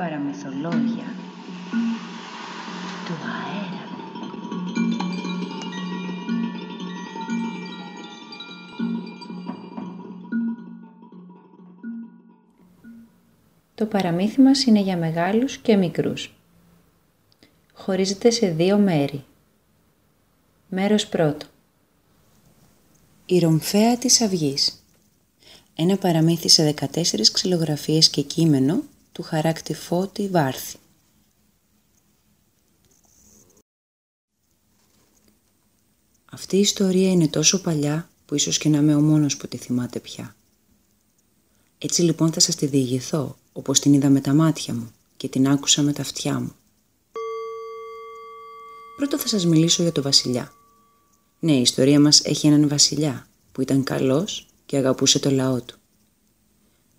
παραμυθολόγια του αέρα. Το παραμύθι μας είναι για μεγάλους και μικρούς. Χωρίζεται σε δύο μέρη. Μέρος πρώτο. Η ρομφαία της αυγής. Ένα παραμύθι σε 14 ξυλογραφίες και κείμενο του χαράκτη Φώτη Βάρθη. Αυτή η ιστορία είναι τόσο παλιά που ίσως και να είμαι ο μόνος που τη θυμάται πια. Έτσι λοιπόν θα σας τη διηγηθώ όπως την είδα με τα μάτια μου και την άκουσα με τα αυτιά μου. Πρώτα θα σας μιλήσω για το βασιλιά. Ναι, η ιστορία μας έχει έναν βασιλιά που ήταν καλός και αγαπούσε το λαό του.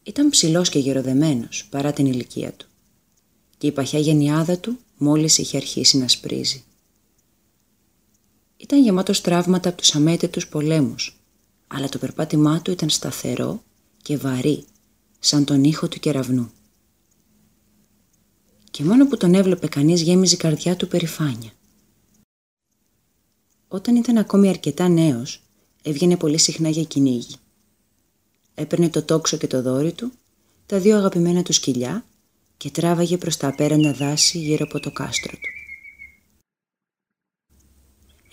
Ήταν ψηλός και γεροδεμένος παρά την ηλικία του και η παχιά γενιάδα του μόλις είχε αρχίσει να σπρίζει. Ήταν γεμάτος τραύματα από τους αμέτετους πολέμους, αλλά το περπάτημά του ήταν σταθερό και βαρύ, σαν τον ήχο του κεραυνού. Και μόνο που τον έβλεπε κανείς γέμιζε η καρδιά του περηφάνια. Όταν ήταν ακόμη αρκετά νέος, έβγαινε πολύ συχνά για κυνήγι. Έπαιρνε το τόξο και το δόρι του, τα δύο αγαπημένα του σκυλιά και τράβαγε προς τα απέραντα δάση γύρω από το κάστρο του.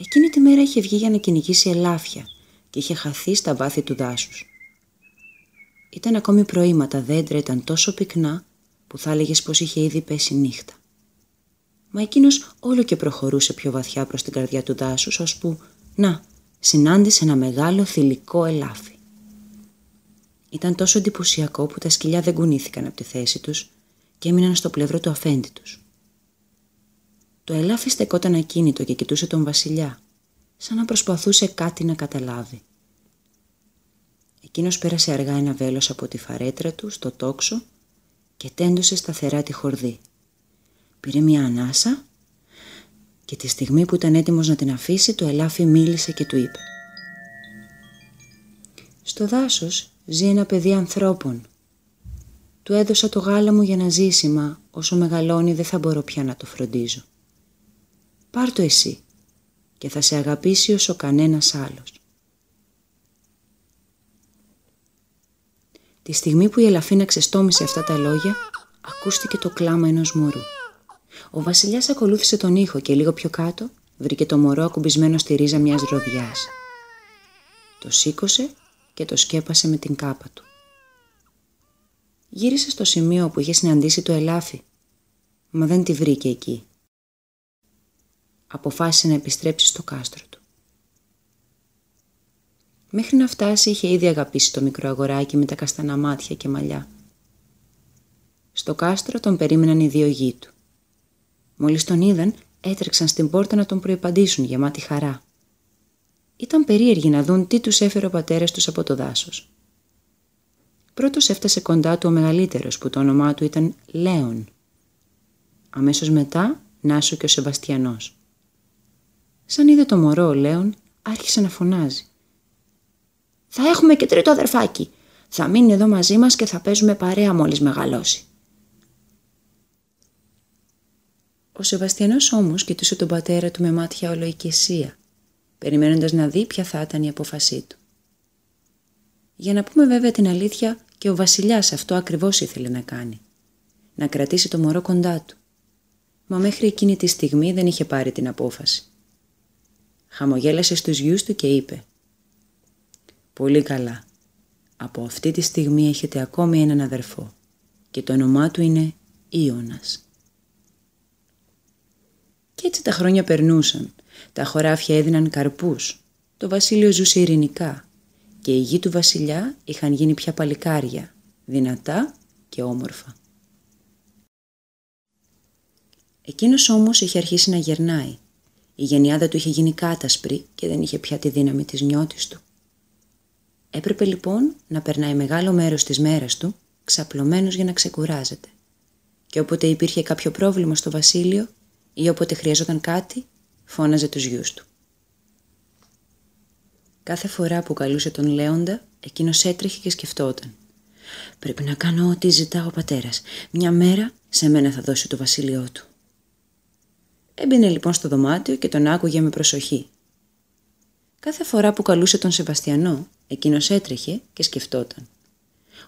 Εκείνη τη μέρα είχε βγει για να κυνηγήσει ελάφια και είχε χαθεί στα βάθη του δάσους. Ήταν ακόμη πρωί, μα τα δέντρα ήταν τόσο πυκνά που θα έλεγες πως είχε ήδη πέσει νύχτα. Μα εκείνος όλο και προχωρούσε πιο βαθιά προς την καρδιά του δάσους, ώσπου, να, συνάντησε ένα μεγάλο θηλυκό ελάφι. Ήταν τόσο εντυπωσιακό που τα σκυλιά δεν κουνήθηκαν από τη θέση τους και έμειναν στο πλευρό του αφέντη τους. Το ελάφι στεκόταν ακίνητο και κοιτούσε τον βασιλιά, σαν να προσπαθούσε κάτι να καταλάβει. Εκείνος πέρασε αργά ένα βέλος από τη φαρέτρα του στο τόξο και τέντωσε σταθερά τη χορδή. Πήρε μια ανάσα και τη στιγμή που ήταν έτοιμος να την αφήσει το ελάφι μίλησε και του είπε «Στο δάσος ζει ένα παιδί ανθρώπων. Του έδωσα το γάλα μου για να ζήσει, μα όσο μεγαλώνει δεν θα μπορώ πια να το φροντίζω. Πάρ το εσύ και θα σε αγαπήσει όσο κανένας άλλος. Τη στιγμή που η Ελαφίνα ξεστόμησε αυτά τα λόγια, ακούστηκε το κλάμα ενός μωρού. Ο βασιλιάς ακολούθησε τον ήχο και λίγο πιο κάτω βρήκε το μωρό ακουμπισμένο στη ρίζα μιας ροδιάς. Το σήκωσε και το σκέπασε με την κάπα του. Γύρισε στο σημείο που είχε συναντήσει το ελάφι, μα δεν τη βρήκε εκεί. Αποφάσισε να επιστρέψει στο κάστρο του. Μέχρι να φτάσει είχε ήδη αγαπήσει το μικρό αγοράκι με τα καστανά μάτια και μαλλιά. Στο κάστρο τον περίμεναν οι δύο γη του. Μόλις τον είδαν, έτρεξαν στην πόρτα να τον προϋπαντήσουν γεμάτη χαρά. Ήταν περίεργοι να δουν τι τους έφερε ο πατέρας τους από το δάσος. Πρώτος έφτασε κοντά του ο μεγαλύτερος που το όνομά του ήταν Λέον. Αμέσως μετά Νάσο και ο Σεβαστιανός. Σαν είδε το μωρό ο Λέον άρχισε να φωνάζει. «Θα έχουμε και τρίτο αδερφάκι. Θα μείνει εδώ μαζί μας και θα παίζουμε παρέα μόλις μεγαλώσει». Ο Σεβαστιανός όμως κοιτούσε τον πατέρα του με μάτια ολοϊκεσία περιμένοντας να δει ποια θα ήταν η απόφασή του. Για να πούμε βέβαια την αλήθεια και ο βασιλιάς αυτό ακριβώς ήθελε να κάνει. Να κρατήσει το μωρό κοντά του. Μα μέχρι εκείνη τη στιγμή δεν είχε πάρει την απόφαση. Χαμογέλασε στους γιους του και είπε «Πολύ καλά. Από αυτή τη στιγμή έχετε ακόμη έναν αδερφό και το όνομά του είναι Ιώνας». Και έτσι τα χρόνια περνούσαν τα χωράφια έδιναν καρπούς. Το βασίλειο ζούσε ειρηνικά και οι γη του βασιλιά είχαν γίνει πια παλικάρια, δυνατά και όμορφα. Εκείνος όμως είχε αρχίσει να γερνάει. Η γενιάδα του είχε γίνει κάτασπρη και δεν είχε πια τη δύναμη της νιώτης του. Έπρεπε λοιπόν να περνάει μεγάλο μέρος της μέρας του ξαπλωμένος για να ξεκουράζεται. Και όποτε υπήρχε κάποιο πρόβλημα στο βασίλειο ή όποτε χρειαζόταν κάτι, φώναζε τους γιους του. Κάθε φορά που καλούσε τον Λέοντα, εκείνος έτρεχε και σκεφτόταν. Πρέπει να κάνω ό,τι ζητά ο πατέρας. Μια μέρα σε μένα θα δώσει το βασίλειό του. Έμπαινε λοιπόν στο δωμάτιο και τον άκουγε με προσοχή. Κάθε φορά που καλούσε τον Σεβαστιανό, εκείνος έτρεχε και σκεφτόταν.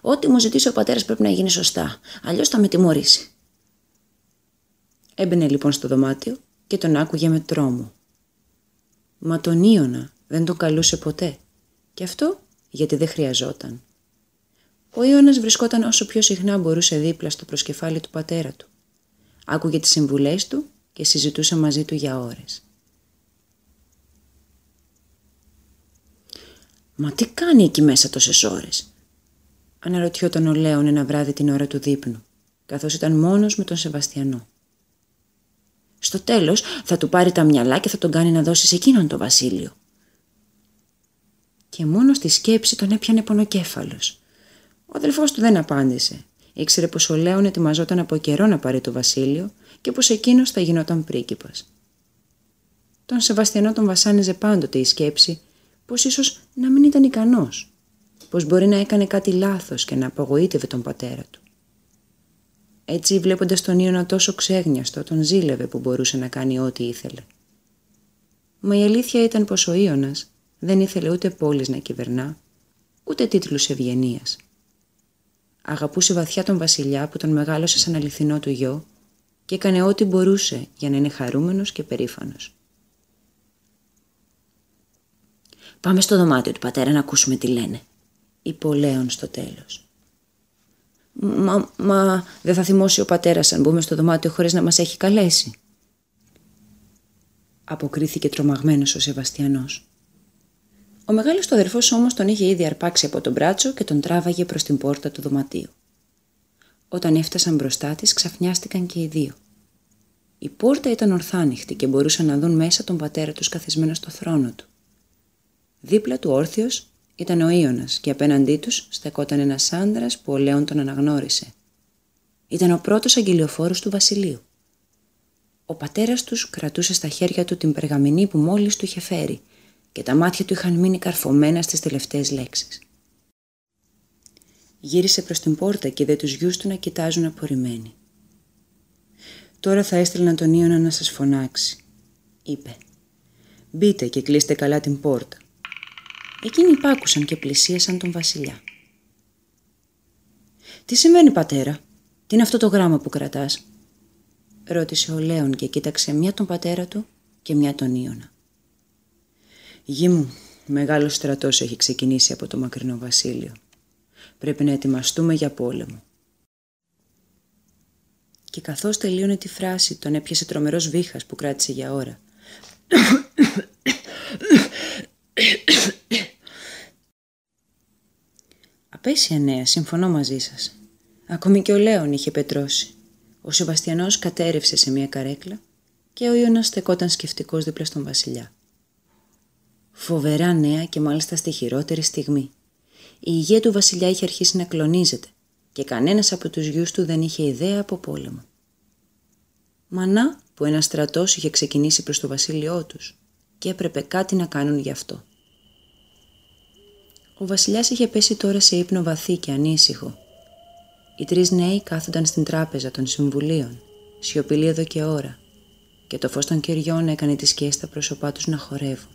Ό,τι μου ζητήσει ο πατέρας πρέπει να γίνει σωστά, αλλιώς θα με τιμωρήσει. Έμπαινε λοιπόν στο δωμάτιο και τον άκουγε με τρόμο. Μα τον Ιωνα δεν τον καλούσε ποτέ. Και αυτό γιατί δεν χρειαζόταν. Ο Ιώνας βρισκόταν όσο πιο συχνά μπορούσε δίπλα στο προσκεφάλι του πατέρα του. Άκουγε τις συμβουλές του και συζητούσε μαζί του για ώρες. «Μα τι κάνει εκεί μέσα τόσες ώρες» αναρωτιόταν ο Λέων ένα βράδυ την ώρα του δείπνου, καθώς ήταν μόνος με τον Σεβαστιανό. Στο τέλος θα του πάρει τα μυαλά και θα τον κάνει να δώσει σε εκείνον το βασίλειο. Και μόνο στη σκέψη τον έπιανε πονοκέφαλος. Ο αδελφός του δεν απάντησε. Ήξερε πως ο Λέων ετοιμαζόταν από καιρό να πάρει το βασίλειο και πως εκείνος θα γινόταν πρίγκιπας. Τον Σεβαστιανό τον βασάνιζε πάντοτε η σκέψη πως ίσως να μην ήταν ικανός, πως μπορεί να έκανε κάτι λάθος και να απογοήτευε τον πατέρα του. Έτσι βλέποντας τον Ιωνα τόσο ξέγνιαστο τον ζήλευε που μπορούσε να κάνει ό,τι ήθελε. Μα η αλήθεια ήταν πως ο Ιωνας δεν ήθελε ούτε πόλεις να κυβερνά, ούτε τίτλους ευγενίας. Αγαπούσε βαθιά τον βασιλιά που τον μεγάλωσε σαν αληθινό του γιο και έκανε ό,τι μπορούσε για να είναι χαρούμενος και περήφανος. «Πάμε στο δωμάτιο του πατέρα να ακούσουμε τι λένε», είπε ο Λέων στο τέλος. Μα, μα δεν θα θυμώσει ο πατέρας αν μπούμε στο δωμάτιο χωρίς να μας έχει καλέσει. Αποκρίθηκε τρομαγμένος ο Σεβαστιανός. Ο μεγάλος του αδερφός όμως τον είχε ήδη αρπάξει από τον μπράτσο και τον τράβαγε προς την πόρτα του δωματίου. Όταν έφτασαν μπροστά της ξαφνιάστηκαν και οι δύο. Η πόρτα ήταν ορθάνυχτη και μπορούσαν να δουν μέσα τον πατέρα τους καθισμένο στο θρόνο του. Δίπλα του όρθιος ήταν ο Ιωνας και απέναντί τους στεκόταν ένας άντρας που ο Λέων τον αναγνώρισε. Ήταν ο πρώτος αγγελιοφόρος του βασιλείου. Ο πατέρας τους κρατούσε στα χέρια του την περγαμηνή που μόλις του είχε φέρει και τα μάτια του είχαν μείνει καρφωμένα στις τελευταίες λέξεις. Γύρισε προς την πόρτα και δε τους γιους του να κοιτάζουν απορριμμένοι. «Τώρα θα έστειλνα τον Ιωνα να σας φωνάξει», είπε. «Μπείτε και κλείστε καλά την πόρτα. Εκείνοι υπάκουσαν και πλησίασαν τον βασιλιά. «Τι σημαίνει πατέρα, τι είναι αυτό το γράμμα που κρατάς» ρώτησε ο Λέων και κοίταξε μια τον πατέρα του και μια τον Ιωνα. «Γη μου, μεγάλος στρατός έχει ξεκινήσει από το μακρινό βασίλειο. Πρέπει να ετοιμαστούμε για πόλεμο». Και καθώς τελείωνε τη φράση, τον έπιασε τρομερός βήχας που κράτησε για ώρα. Απέσια νέα, συμφωνώ μαζί σας. Ακόμη και ο Λέων είχε πετρώσει. Ο Σεβαστιανός κατέρευσε σε μια καρέκλα και ο Ιωνας στεκόταν σκεφτικός δίπλα στον βασιλιά. Φοβερά νέα και μάλιστα στη χειρότερη στιγμή. Η υγεία του βασιλιά είχε αρχίσει να κλονίζεται και κανένας από τους γιους του δεν είχε ιδέα από πόλεμο. Μανά που ένας στρατός είχε ξεκινήσει προς το βασίλειό τους και έπρεπε κάτι να κάνουν γι' αυτό. Ο βασιλιάς είχε πέσει τώρα σε ύπνο βαθύ και ανήσυχο. Οι τρεις νέοι κάθονταν στην τράπεζα των συμβουλίων, σιωπηλοί εδώ και ώρα, και το φως των κεριών έκανε τις σκιές στα πρόσωπά τους να χορεύουν.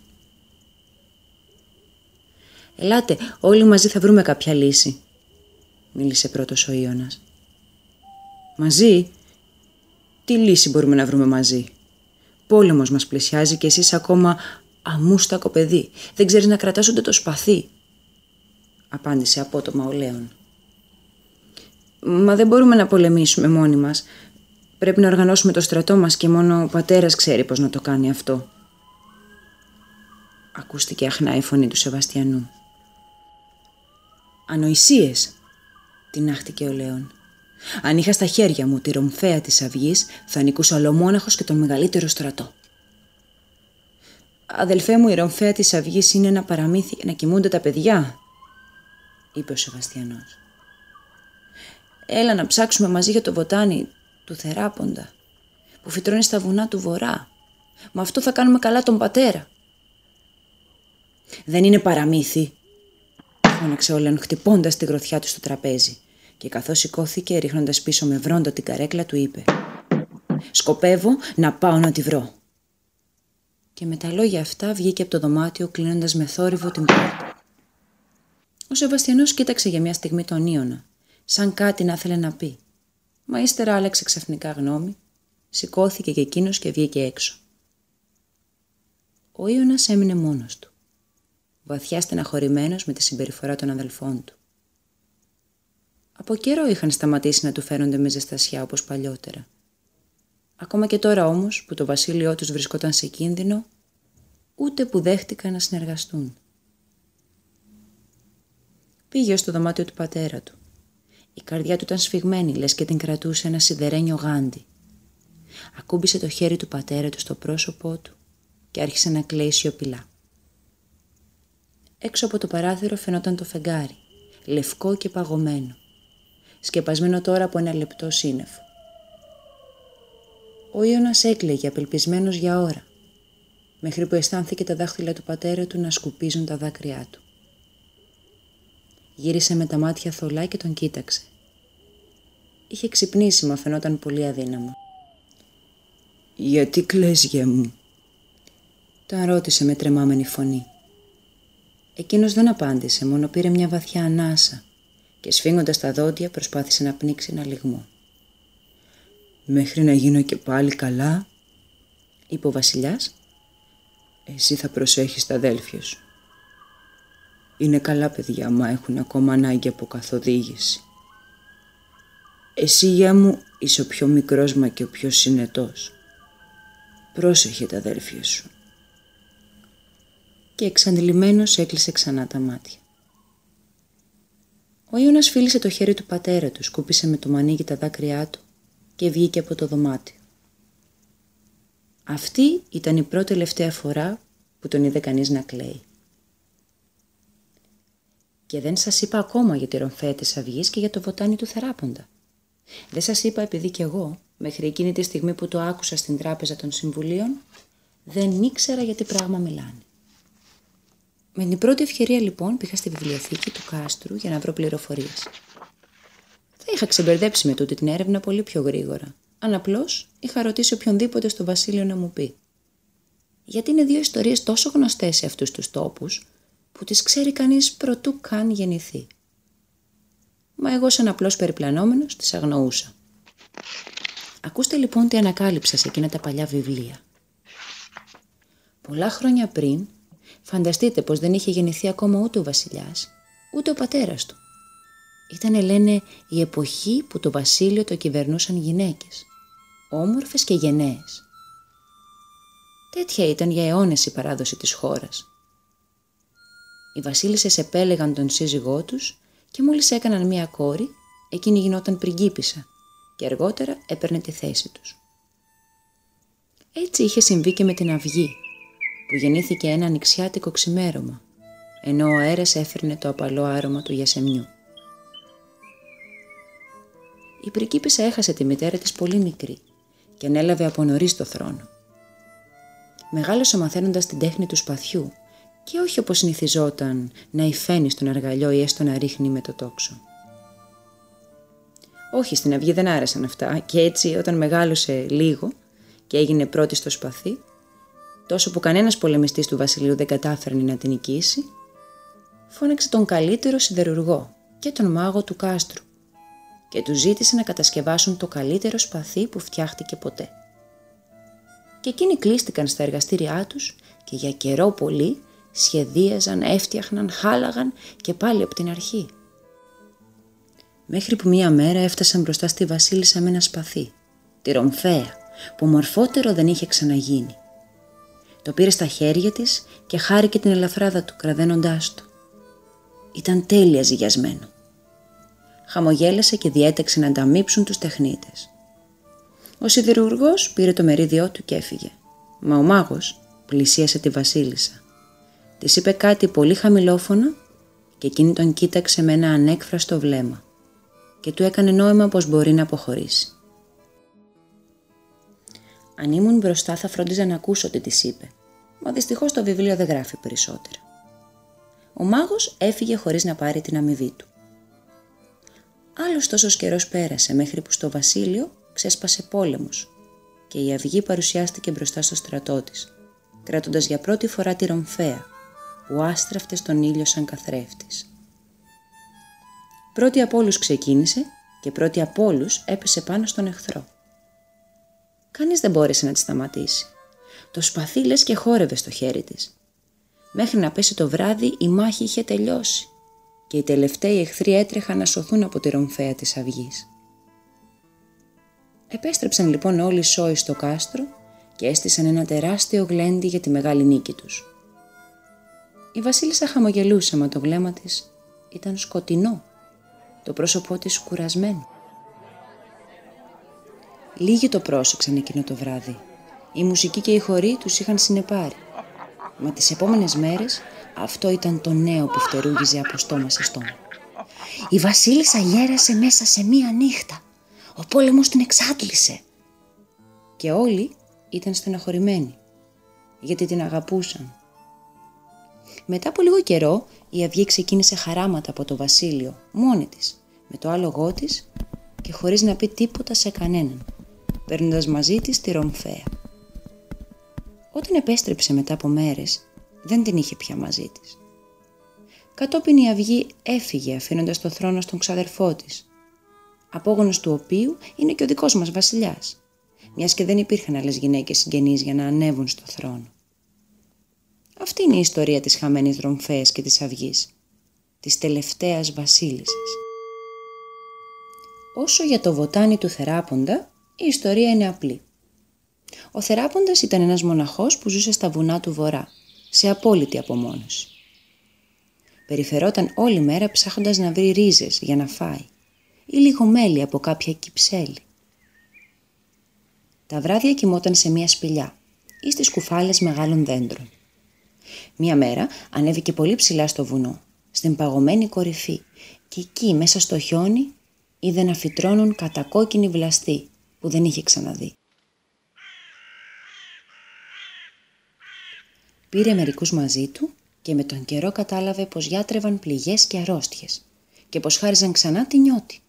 «Ελάτε, όλοι μαζί θα βρούμε κάποια λύση», μίλησε πρώτος ο Ιώνας. «Μαζί; Τι λύση μπορούμε να βρούμε μαζί; Πόλεμος μας πλησιάζει και εσείς ακόμα αμούστακο παιδί. Δεν ξέρεις να κρατάς ούτε το σπαθί απάντησε απότομα ο Λέων. Μα δεν μπορούμε να πολεμήσουμε μόνοι μας. Πρέπει να οργανώσουμε το στρατό μας και μόνο ο πατέρας ξέρει πώς να το κάνει αυτό. Ακούστηκε αχνά η φωνή του Σεβαστιανού. Ανοησίες, τεινάχτηκε ο Λέων. Αν είχα στα χέρια μου τη ρομφαία της αυγής, θα νικούσα ολομόναχος και τον μεγαλύτερο στρατό. Αδελφέ μου, η ρομφαία της αυγής είναι ένα παραμύθι για να κοιμούνται τα παιδιά, είπε ο Σεβαστιανός. Έλα να ψάξουμε μαζί για το βοτάνι του Θεράποντα που φυτρώνει στα βουνά του βορρά. Με αυτό θα κάνουμε καλά τον πατέρα. Δεν είναι παραμύθι, φώναξε ο Λέων χτυπώντας τη γροθιά του στο τραπέζι. και καθώς σηκώθηκε ρίχνοντας πίσω με βρόντα την καρέκλα του είπε «Σκοπεύω να πάω να τη βρω». Και με τα λόγια αυτά βγήκε από το δωμάτιο κλείνοντας με θόρυβο την πόρτα. Ο Σεβαστιανός κοίταξε για μια στιγμή τον Ιωνα, σαν κάτι να ήθελε να πει. Μα ύστερα άλλαξε ξαφνικά γνώμη, σηκώθηκε και εκείνος και βγήκε έξω. Ο Ιωνας έμεινε μόνος του, βαθιά στεναχωρημένος με τη συμπεριφορά των αδελφών του. Από καιρό είχαν σταματήσει να του φέρονται με ζεστασιά όπως παλιότερα. Ακόμα και τώρα όμως που το βασίλειό τους βρισκόταν σε κίνδυνο, ούτε που δέχτηκαν να συνεργαστούν. Πήγε στο δωμάτιο του πατέρα του. Η καρδιά του ήταν σφιγμένη, λες και την κρατούσε ένα σιδερένιο γάντι. Ακούμπησε το χέρι του πατέρα του στο πρόσωπό του και άρχισε να κλαίει σιωπηλά. Έξω από το παράθυρο φαινόταν το φεγγάρι, λευκό και παγωμένο, σκεπασμένο τώρα από ένα λεπτό σύννεφο. Ο Ιώνας έκλαιγε απελπισμένος για ώρα, μέχρι που αισθάνθηκε τα δάχτυλα του πατέρα του να σκουπίζουν τα δάκρυά του. Γύρισε με τα μάτια θολά και τον κοίταξε. Είχε ξυπνήσει μα φαινόταν πολύ αδύναμο. «Γιατί κλαις, γε μου» τον ρώτησε με τρεμάμενη φωνή. Εκείνος δεν απάντησε, μόνο πήρε μια βαθιά ανάσα και σφίγγοντας τα δόντια προσπάθησε να πνίξει ένα λιγμό. «Μέχρι να γίνω και πάλι καλά», είπε ο βασιλιάς, «εσύ θα προσέχεις τα αδέλφια σου. Είναι καλά παιδιά, μα έχουν ακόμα ανάγκη από καθοδήγηση. Εσύ, γεια μου, είσαι ο πιο μικρός μα και ο πιο συνετός. Πρόσεχε τα αδέλφια σου και εξαντλημένος έκλεισε ξανά τα μάτια. Ο Ιώνας φίλησε το χέρι του πατέρα του, σκούπισε με το μανίκι τα δάκρυά του και βγήκε από το δωμάτιο. Αυτή ήταν η πρώτη τελευταία φορά που τον είδε κανείς να κλαίει. Και δεν σας είπα ακόμα για τη ρομφαία της αυγής και για το βοτάνι του θεράποντα. Δεν σας είπα επειδή κι εγώ, μέχρι εκείνη τη στιγμή που το άκουσα στην τράπεζα των συμβουλίων, δεν ήξερα για τι πράγμα μιλάνε. Με την πρώτη ευκαιρία λοιπόν πήγα στη βιβλιοθήκη του κάστρου για να βρω πληροφορίες. Θα είχα ξεμπερδέψει με τούτη την έρευνα πολύ πιο γρήγορα, αν απλώς είχα ρωτήσει οποιονδήποτε στο Βασίλειο να μου πει. Γιατί είναι δύο ιστορίες τόσο γνωστές σε αυτούς τους τόπους, που τις ξέρει κανείς προτού καν γεννηθεί. Μα εγώ σαν απλός περιπλανόμενος τις αγνοούσα. Ακούστε λοιπόν τι ανακάλυψα σε εκείνα τα παλιά βιβλία. Πολλά χρόνια πριν Φανταστείτε πως δεν είχε γεννηθεί ακόμα ούτε ο βασιλιάς, ούτε ο πατέρας του. Ήταν, λένε, η εποχή που το βασίλειο το κυβερνούσαν γυναίκες, όμορφες και γενναίες. Τέτοια ήταν για αιώνες η παράδοση της χώρας. Οι βασίλισσες επέλεγαν τον σύζυγό τους και μόλις έκαναν μία κόρη, εκείνη γινόταν πριγκίπισσα και αργότερα έπαιρνε τη θέση τους. Έτσι είχε συμβεί και με την αυγή που γεννήθηκε ένα νηξιάτικο ξημέρωμα, ενώ ο αέρας έφερνε το απαλό άρωμα του γιασεμιού. Η πρικίπισσα έχασε τη μητέρα της πολύ μικρή και ανέλαβε από νωρίς το θρόνο. Μεγάλωσε μαθαίνοντας την τέχνη του σπαθιού και όχι όπως συνηθιζόταν να υφαίνει στον αργαλιό ή έστω να ρίχνει με το τόξο. Όχι, στην αυγή δεν άρεσαν αυτά και έτσι όταν μεγάλωσε λίγο και έγινε πρώτη στο σπαθί, τόσο που κανένας πολεμιστής του βασιλείου δεν κατάφερνε να την νικήσει, φώναξε τον καλύτερο σιδερουργό και τον μάγο του κάστρου και τους ζήτησε να κατασκευάσουν το καλύτερο σπαθί που φτιάχτηκε ποτέ. Και εκείνοι κλείστηκαν στα εργαστήριά τους και για καιρό πολύ σχεδίαζαν, έφτιαχναν, χάλαγαν και πάλι από την αρχή. Μέχρι που μία μέρα έφτασαν μπροστά στη βασίλισσα με ένα σπαθί, τη ρομφαία, που μορφότερο δεν είχε ξαναγίνει το πήρε στα χέρια της και χάρηκε την ελαφράδα του κραδένοντάς του. Ήταν τέλεια ζυγιασμένο. Χαμογέλασε και διέταξε να ανταμείψουν τους τεχνίτες. Ο σιδηρουργός πήρε το μερίδιό του και έφυγε. Μα ο μάγος πλησίασε τη βασίλισσα. Της είπε κάτι πολύ χαμηλόφωνα και εκείνη τον κοίταξε με ένα ανέκφραστο βλέμμα και του έκανε νόημα πως μπορεί να αποχωρήσει. Αν ήμουν μπροστά θα φρόντιζα να ακούσω τι της είπε, μα δυστυχώς το βιβλίο δεν γράφει περισσότερα. Ο μάγος έφυγε χωρίς να πάρει την αμοιβή του. Άλλος τόσος καιρός πέρασε μέχρι που στο βασίλειο ξέσπασε πόλεμος και η αυγή παρουσιάστηκε μπροστά στο στρατό της, κρατώντας για πρώτη φορά τη ρομφαία που άστραφτες στον ήλιο σαν καθρέφτης. Πρώτη από όλους ξεκίνησε και πρώτη από όλους έπεσε πάνω στον εχθρό. Κανείς δεν μπόρεσε να τη σταματήσει. Το σπαθί λες και χόρευε στο χέρι της. Μέχρι να πέσει το βράδυ η μάχη είχε τελειώσει και οι τελευταίοι εχθροί έτρεχαν να σωθούν από τη ρομφαία της αυγής. Επέστρεψαν λοιπόν όλοι οι σόοι στο κάστρο και έστησαν ένα τεράστιο γλέντι για τη μεγάλη νίκη τους. Η βασίλισσα χαμογελούσε μα το βλέμμα της ήταν σκοτεινό, το πρόσωπό της κουρασμένο. Λίγοι το πρόσεξαν εκείνο το βράδυ. Η μουσική και οι χοροί τους είχαν συνεπάρει. Μα τις επόμενες μέρες αυτό ήταν το νέο που φτερούγιζε από στόμα σε στόμα. Η βασίλισσα γέρασε μέσα σε μία νύχτα. Ο πόλεμος την εξάτλησε. Και όλοι ήταν στεναχωρημένοι, γιατί την αγαπούσαν. Μετά από λίγο καιρό, η αυγή ξεκίνησε χαράματα από το βασίλειο, μόνη της, με το άλογό της και χωρίς να πει τίποτα σε κανέναν, παίρνοντας μαζί της τη ρομφαία. Όταν επέστρεψε μετά από μέρες, δεν την είχε πια μαζί της. Κατόπιν η αυγή έφυγε αφήνοντας το θρόνο στον ξαδερφό της, απόγονος του οποίου είναι και ο δικός μας βασιλιάς, μιας και δεν υπήρχαν άλλες γυναίκες συγγενείς για να ανέβουν στο θρόνο. Αυτή είναι η ιστορία της χαμένης Ρομφέας και της Αυγής, της τελευταίας βασίλισσας. Όσο για το βοτάνι του Θεράποντα, η ιστορία είναι απλή. Ο Θεράποντας ήταν ένας μοναχός που ζούσε στα βουνά του Βορρά, σε απόλυτη απομόνωση. Περιφερόταν όλη μέρα ψάχνοντας να βρει ρίζες για να φάει ή λίγο μέλι από κάποια κυψέλη. Τα βράδια κοιμόταν σε μία σπηλιά ή στις κουφάλες μεγάλων δέντρων. Μία μέρα ανέβηκε πολύ ψηλά στο βουνό, στην παγωμένη κορυφή και εκεί μέσα στο χιόνι είδε να φυτρώνουν κατακόκκινη βλαστή που δεν είχε ξαναδεί. Πήρε μερικούς μαζί του και με τον καιρό κατάλαβε πως γιάτρευαν πληγές και αρρώστιες και πως χάριζαν ξανά τη νιώτη.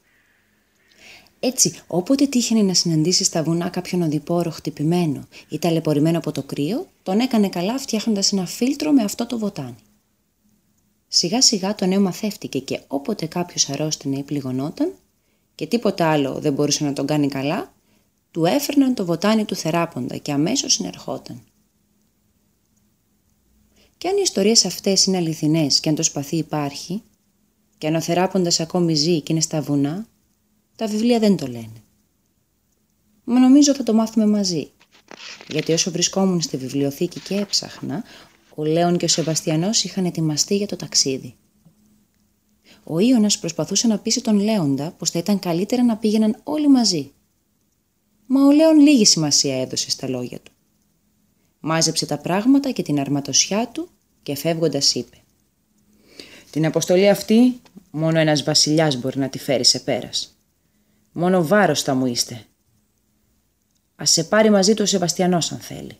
Έτσι, όποτε τύχαινε να συναντήσεις στα βουνά κάποιον οδηπόρο χτυπημένο ή ταλαιπωρημένο από το κρύο, τον έκανε καλά φτιάχνοντας ένα φίλτρο με αυτό το βοτάνι. Σιγά σιγά το νέο μαθεύτηκε και όποτε κάποιος αρρώστηνε ή πληγωνόταν και τίποτα άλλο δεν μπορούσε να τον κάνει καλά, του έφερναν το βοτάνι του θεράποντα και αμέσως συνερχόταν. Και αν οι ιστορίες αυτές είναι αληθινές και αν το σπαθί υπάρχει, και αν ο θεράποντας ακόμη ζει και είναι στα βουνά, τα βιβλία δεν το λένε. Μα νομίζω θα το μάθουμε μαζί. Γιατί όσο βρισκόμουν στη βιβλιοθήκη και έψαχνα, ο Λέων και ο Σεβαστιανός είχαν ετοιμαστεί για το ταξίδι. Ο Ιωνας προσπαθούσε να πείσει τον Λέοντα πως θα ήταν καλύτερα να πήγαιναν όλοι μαζί. Μα ο Λέων λίγη σημασία έδωσε στα λόγια του. Μάζεψε τα πράγματα και την αρματοσιά του και φεύγοντας είπε «Την αποστολή αυτή μόνο ένας βασιλιάς μπορεί να τη φέρει σε πέρας. Μόνο βάρος θα μου είστε. Ας σε πάρει μαζί του ο Σεβαστιανός αν θέλει.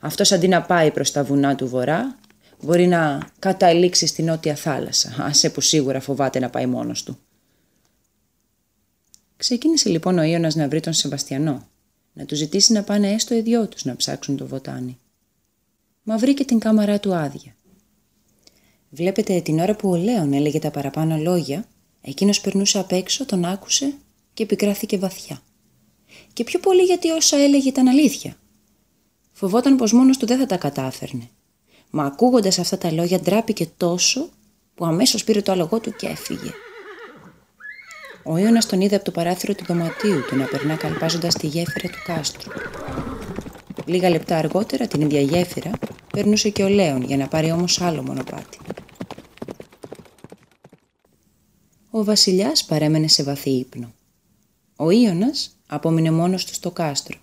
Αυτός αντί να πάει προς τα βουνά του βορρά, μπορεί να καταλήξει στην νότια θάλασσα, άσε που σίγουρα φοβάται να πάει μόνος του. Ξεκίνησε λοιπόν ο Ιώνας να βρει τον Σεβαστιανό, να του ζητήσει να πάνε έστω οι δυο τους να ψάξουν το βοτάνι. Μα βρήκε την κάμαρά του άδεια. Βλέπετε την ώρα που ο Λέων έλεγε τα παραπάνω λόγια, εκείνος περνούσε απ' έξω, τον άκουσε και επικράθηκε βαθιά. Και πιο πολύ γιατί όσα έλεγε ήταν αλήθεια. Φοβόταν πως μόνος του δεν θα τα κατάφερνε. Μα ακούγοντας αυτά τα λόγια ντράπηκε τόσο που αμέσως πήρε το άλογό του και έφυγε. Ο Ιώνας τον είδε από το παράθυρο του δωματίου του να περνά καλπάζοντας τη γέφυρα του κάστρου. Λίγα λεπτά αργότερα την ίδια γέφυρα περνούσε και ο Λέων για να πάρει όμως άλλο μονοπάτι. Ο βασιλιάς παρέμενε σε βαθύ ύπνο. Ο Ιώνας απόμεινε μόνος του στο κάστρο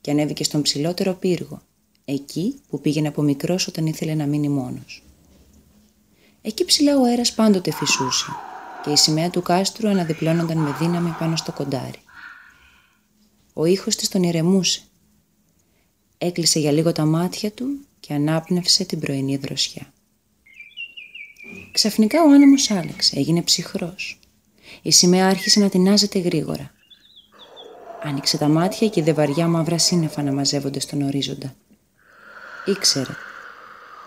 και ανέβηκε στον ψηλότερο πύργο, εκεί που πήγαινε από μικρός όταν ήθελε να μείνει μόνος. Εκεί ψηλά ο αέρας πάντοτε φυσούσε και η σημαία του κάστρου αναδιπλώνονταν με δύναμη πάνω στο κοντάρι. Ο ήχος της τον ηρεμούσε. Έκλεισε για λίγο τα μάτια του και ανάπνευσε την πρωινή δροσιά. Ξαφνικά ο άνεμος άλλαξε, έγινε ψυχρός. Η σημαία άρχισε να τεινάζεται γρήγορα. Άνοιξε τα μάτια και είδε βαριά μαύρα σύννεφα να μαζεύονται στον ορίζοντα. Ήξερε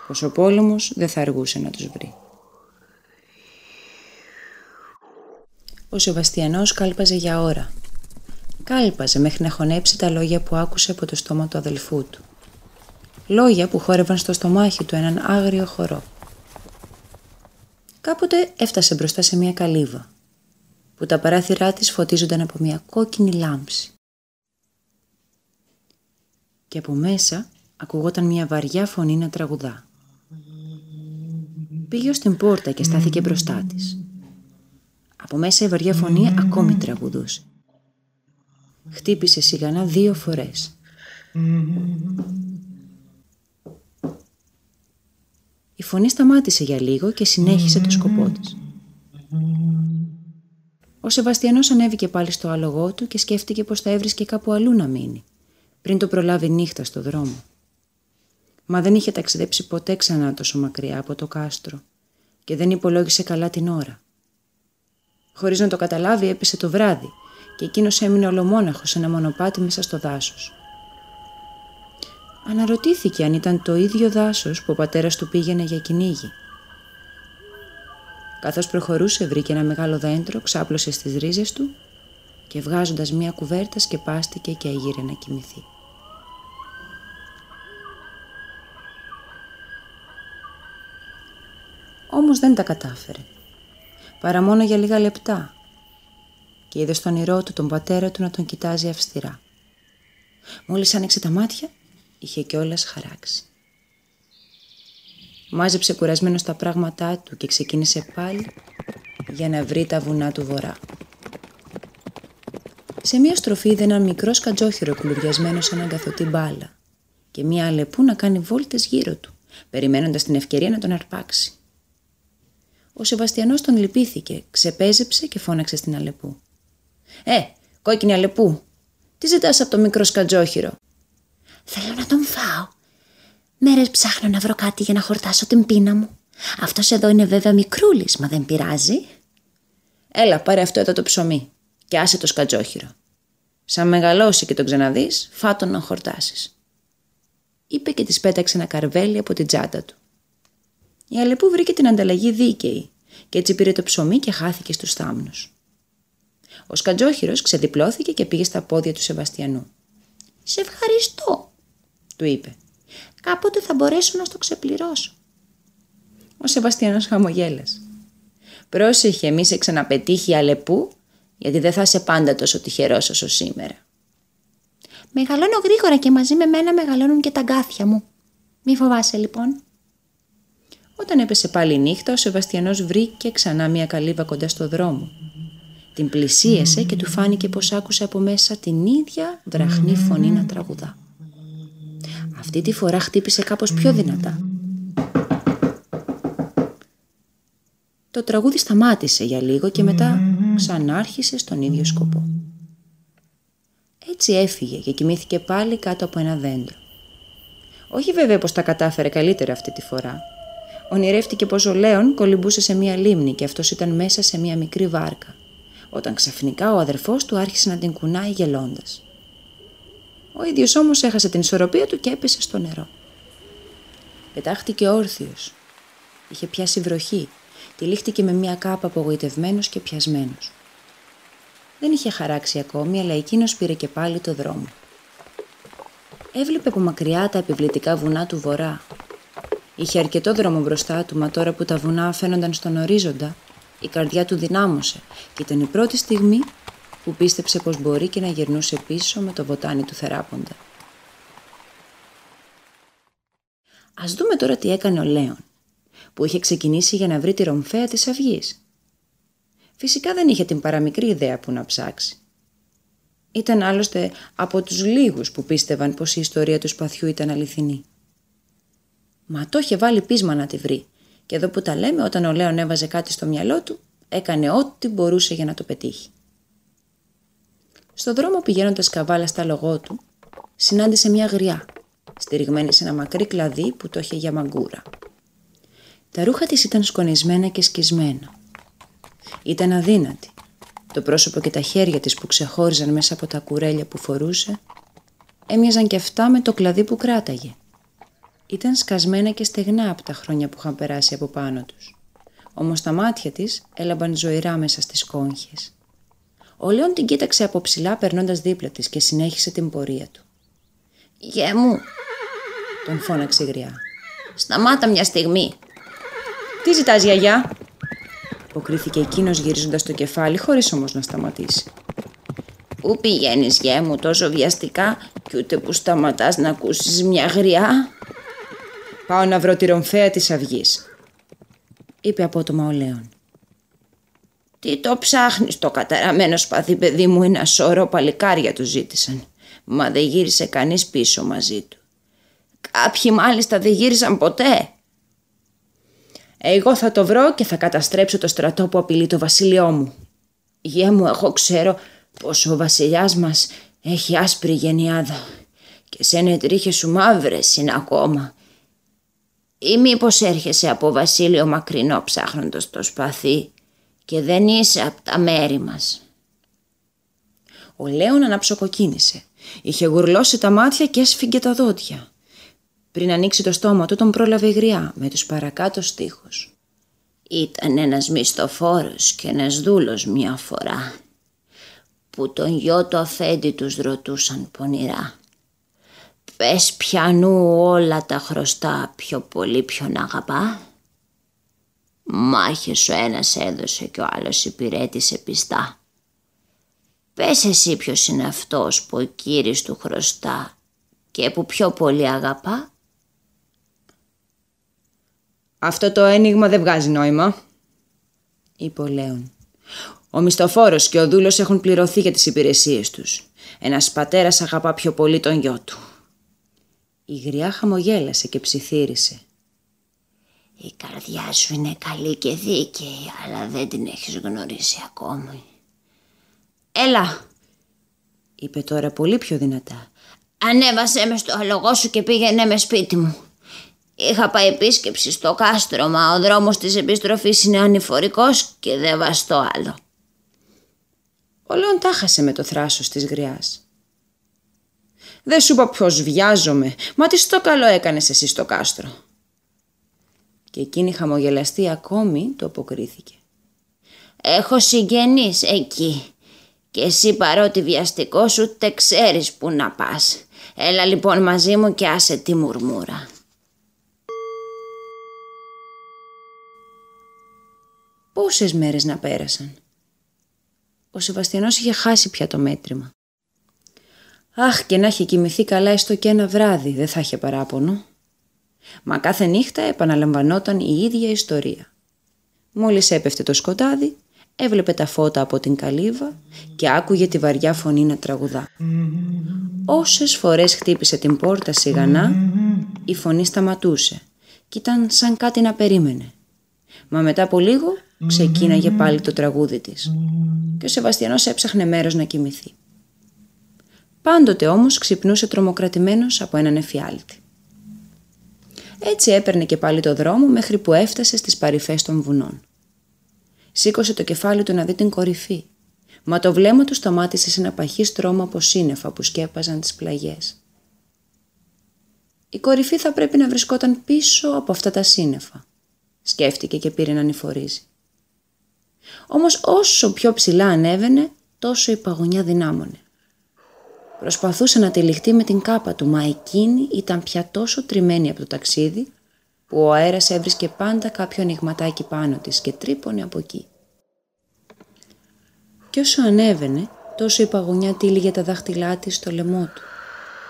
πως ο πόλεμος δεν θα αργούσε να τους βρει. Ο Σεβαστιανός κάλπαζε για ώρα. Κάλπαζε μέχρι να χωνέψει τα λόγια που άκουσε από το στόμα του αδελφού του. Λόγια που χόρευαν στο στομάχι του έναν άγριο χορό. Κάποτε έφτασε μπροστά σε μια καλύβα, που τα παράθυρά της φωτίζονταν από μια κόκκινη λάμψη. Και από μέσα ακουγόταν μια βαριά φωνή να τραγουδά. Πήγε στην πόρτα και στάθηκε μπροστά της. Από μέσα η βαριά φωνή ακόμη τραγουδούσε. Χτύπησε σιγανά δύο φορές. Η φωνή σταμάτησε για λίγο και συνέχισε το σκοπό της. Ο Σεβαστιανός ανέβηκε πάλι στο άλογό του και σκέφτηκε πως θα έβρισκε κάπου αλλού να μείνει, πριν το προλάβει νύχτα στο δρόμο. Μα δεν είχε ταξιδέψει ποτέ ξανά τόσο μακριά από το κάστρο και δεν υπολόγισε καλά την ώρα. Χωρίς να το καταλάβει έπεσε το βράδυ και εκείνος έμεινε ολομόναχος σε ένα μονοπάτι μέσα στο δάσος. Αναρωτήθηκε αν ήταν το ίδιο δάσος που ο πατέρας του πήγαινε για κυνήγι. Καθώς προχωρούσε βρήκε ένα μεγάλο δέντρο, ξάπλωσε στις ρίζες του και βγάζοντας μία κουβέρτα σκεπάστηκε και έγειρε να κοιμηθεί. Όμως δεν τα κατάφερε, παρά μόνο για λίγα λεπτά και είδε στον ηρώ του τον πατέρα του να τον κοιτάζει αυστηρά. Μόλις άνοιξε τα μάτια, είχε κιόλας χαράξει. Μάζεψε κουρασμένος στα πράγματά του και ξεκίνησε πάλι για να βρει τα βουνά του βορρά. Σε μία στροφή είδε έναν μικρό σκατζόχυρο κουλουριασμένο σαν αγκαθωτή μπάλα και μία αλεπού να κάνει βόλτες γύρω του, περιμένοντας την ευκαιρία να τον αρπάξει. Ο Σεβαστιανός τον λυπήθηκε, ξεπέζεψε και φώναξε στην αλεπού. «Ε, κόκκινη αλεπού, τι ζητάς από το μικρό σκατζόχυρο» Θέλω να τον φάω. Μέρες ψάχνω να βρω κάτι για να χορτάσω την πείνα μου. Αυτός εδώ είναι βέβαια μικρούλης, μα δεν πειράζει. Έλα, πάρε αυτό εδώ το ψωμί και άσε το σκατζόχυρο. Σαν μεγαλώσει και τον ξαναδείς, φάτον να χορτάσεις. Είπε και της πέταξε ένα καρβέλι από την τσάντα του. Η Αλεπού βρήκε την ανταλλαγή δίκαιη και έτσι πήρε το ψωμί και χάθηκε στους θάμνους. Ο σκατζόχυρος ξεδιπλώθηκε και πήγε στα πόδια του Σεβαστιανού. «Σε ευχαριστώ», του είπε. «Κάποτε θα μπορέσω να στο ξεπληρώσω». Ο Σεβαστιανός χαμογέλασε. «Πρόσεχε μη σε ξαναπετύχει Αλεπού, γιατί δεν θα είσαι πάντα τόσο τυχερός όσο σήμερα». «Μεγαλώνω γρήγορα και μαζί με μένα μεγαλώνουν και τα γκάθια μου. Μη φοβάσαι λοιπόν». Όταν έπεσε πάλι η νύχτα, ο Σεβαστιανός βρήκε ξανά μια καλύβα κοντά στο δρόμο. Την πλησίασε και του φάνηκε πως άκουσε από μέσα την ίδια βραχνή φωνή να τραγουδά. Αυτή τη φορά χτύπησε κάπως πιο δυνατά. Το τραγούδι σταμάτησε για λίγο και μετά ξανάρχισε στον ίδιο σκοπό. Έτσι έφυγε και κοιμήθηκε πάλι κάτω από ένα δέντρο. Όχι βέβαια πως τα κατάφερε καλύτερα αυτή τη φορά. Ονειρεύτηκε πως ο Λέων κολυμπούσε σε μία λίμνη και αυτός ήταν μέσα σε μία μικρή βάρκα, όταν ξαφνικά ο αδερφός του άρχισε να την κουνάει γελώντας. Ο ίδιος όμως έχασε την ισορροπία του και έπεσε στο νερό. Πετάχτηκε όρθιος. Είχε πιάσει βροχή. Τυλίχτηκε με μία κάπα απογοητευμένος και πιασμένος. Δεν είχε χαράξει ακόμη, αλλά εκείνος πήρε και πάλι το δρόμο. Έβλεπε από μακριά τα επιβλητικά βουνά του βορρά. Είχε αρκετό δρόμο μπροστά του, μα τώρα που τα βουνά φαίνονταν στον ορίζοντα, η καρδιά του δυνάμωσε και ήταν η πρώτη στιγμή που πίστεψε πως μπορεί και να γυρνούσε πίσω με το βοτάνι του θεράποντα. Ας δούμε τώρα τι έκανε ο Λέων, που είχε ξεκινήσει για να βρει τη ρομφαία της αυγής. Φυσικά δεν είχε την παραμικρή ιδέα που να ψάξει. Ήταν άλλωστε από τους λίγους που πίστευαν πως η ιστορία του σπαθιού ήταν αληθινή. Μα το είχε βάλει πείσμα να τη βρει και εδώ που τα λέμε όταν ο Λέων έβαζε κάτι στο μυαλό του έκανε ό,τι μπορούσε για να το πετύχει. Στο δρόμο πηγαίνοντας καβάλα στα λογό του, συνάντησε μια γριά, στηριγμένη σε ένα μακρύ κλαδί που το είχε για μαγκούρα. Τα ρούχα της ήταν σκονισμένα και σκισμένα. Ήταν αδύνατη Το πρόσωπο και τα χέρια της που ξεχώριζαν μέσα από τα κουρέλια που φορούσε έμοιαζαν και αυτά με το κλαδί που κράταγε. Ήταν σκασμένα και στεγνά από τα χρόνια που είχαν περάσει από πάνω τους. Όμως τα μάτια της έλαμπαν ζωηρά μέσα στις κόγχες. Ο Λέων την κοίταξε από ψηλά περνώντας δίπλα της και συνέχισε την πορεία του. «Γε μου», τον φώναξε γριά. «Σταμάτα μια στιγμή». «Τι ζητάς γιαγιά» αποκρίθηκε εκείνος γυρίζοντας το κεφάλι χωρίς όμως να σταματήσει. Πού πηγαίνεις γέ μου τόσο βιαστικά και ούτε που σταματάς να ακούσεις μια γριά; Πάω να βρω τη ρομφαία της αυγής, είπε απότομα ο Λέων. Τι το ψάχνεις το καταραμένο σπαθί παιδί μου ένα σωρό παλικάρια του ζήτησαν. Μα δεν γύρισε κανείς πίσω μαζί του. Κάποιοι μάλιστα δεν γύρισαν ποτέ. Εγώ θα το βρω και θα καταστρέψω το στρατό που απειλεί το βασίλειό μου. Γεια μου εγώ ξέρω πως ο βασιλιάς μας έχει άσπρη γενιάδα και σένε τρίχες σου μαύρες είναι ακόμα. Ή μήπως έρχεσαι από βασίλειο μακρινό ψάχνοντας το σπαθί; Και δεν είσαι από τα μέρη μας. Ο Λέων αναψοκοκίνησε. Είχε γουρλώσει τα μάτια και έσφυγγε τα δόντια. Πριν ανοίξει το στόμα του τον πρόλαβε η γριά με τους παρακάτω στίχους. Ήταν ένας μισθοφόρος και ένας δούλος μια φορά που τον γιο του αφέντη τους ρωτούσαν πονηρά. Πες πιανού όλα τα χρωστά πιο πολύ ποιον αγαπά. Μάχες ο ένας έδωσε και ο άλλος υπηρέτησε πιστά. Πες εσύ ποιος είναι αυτός που ο κύρις του χρωστά και που πιο πολύ αγαπά. Αυτό το ένιγμα δεν βγάζει νόημα, είπε ο Λέων. Ο μισθοφόρος και ο δούλος έχουν πληρωθεί για τις υπηρεσίες τους. Ένας πατέρας αγαπά πιο πολύ τον γιο του. Η γριά χαμογέλασε και ψιθύρισε. Η καρδιά σου είναι καλή και δίκαιη, αλλά δεν την έχεις γνωρίσει ακόμη. Έλα, είπε τώρα πολύ πιο δυνατά. Ανέβασέ μες στο αλογό σου και πήγαινε με σπίτι μου. Είχα πάει επίσκεψη στο κάστρο, μα ο δρόμος της επιστροφής είναι ανηφορικός και δεν βαστώ άλλο. Ο Λέων τάχασε με το θράσος της γριάς. Δεν σου είπα πως βιάζομαι, μα τι στο καλό έκανες εσύ στο κάστρο. Και εκείνη χαμογελαστή ακόμη το αποκρίθηκε. Έχω συγγενείς εκεί και εσύ παρότι βιαστικός σου ούτε ξέρεις που να πας. Έλα λοιπόν μαζί μου και άσε τη μουρμούρα. Πόσες μέρες να πέρασαν. Ο Σεβαστιανός είχε χάσει πια το μέτρημα. Αχ και να είχε κοιμηθεί καλά έστω και ένα βράδυ δεν θα είχε παράπονο. Μα κάθε νύχτα επαναλαμβανόταν η ίδια ιστορία. Μόλις έπεφτε το σκοτάδι, έβλεπε τα φώτα από την καλύβα και άκουγε τη βαριά φωνή να τραγουδά. Όσες φορές χτύπησε την πόρτα σιγανά, η φωνή σταματούσε και ήταν σαν κάτι να περίμενε. Μα μετά από λίγο ξεκίναγε πάλι το τραγούδι της και ο Σεβαστιανός έψαχνε μέρος να κοιμηθεί. Πάντοτε όμως ξυπνούσε τρομοκρατημένος από έναν εφιάλτη. Έτσι έπαιρνε και πάλι το δρόμο μέχρι που έφτασε στις παρυφές των βουνών. Σήκωσε το κεφάλι του να δει την κορυφή, μα το βλέμμα του σταμάτησε σε ένα παχύ στρώμα από σύννεφα που σκέπαζαν τις πλαγιές. Η κορυφή θα πρέπει να βρισκόταν πίσω από αυτά τα σύννεφα, σκέφτηκε και πήρε να ανηφορίζει. Όμως όσο πιο ψηλά ανέβαινε, τόσο η παγωνιά δυνάμωνε. Προσπαθούσε να τυλιχτεί με την κάπα του, μα εκείνη ήταν πια τόσο τριμμένη από το ταξίδι, που ο αέρας έβρισκε πάντα κάποιο ανοιγματάκι πάνω της και τρύπωνε από εκεί. Κι όσο ανέβαινε, τόσο η παγωνιά τύλιγε τα δάχτυλά της στο λαιμό του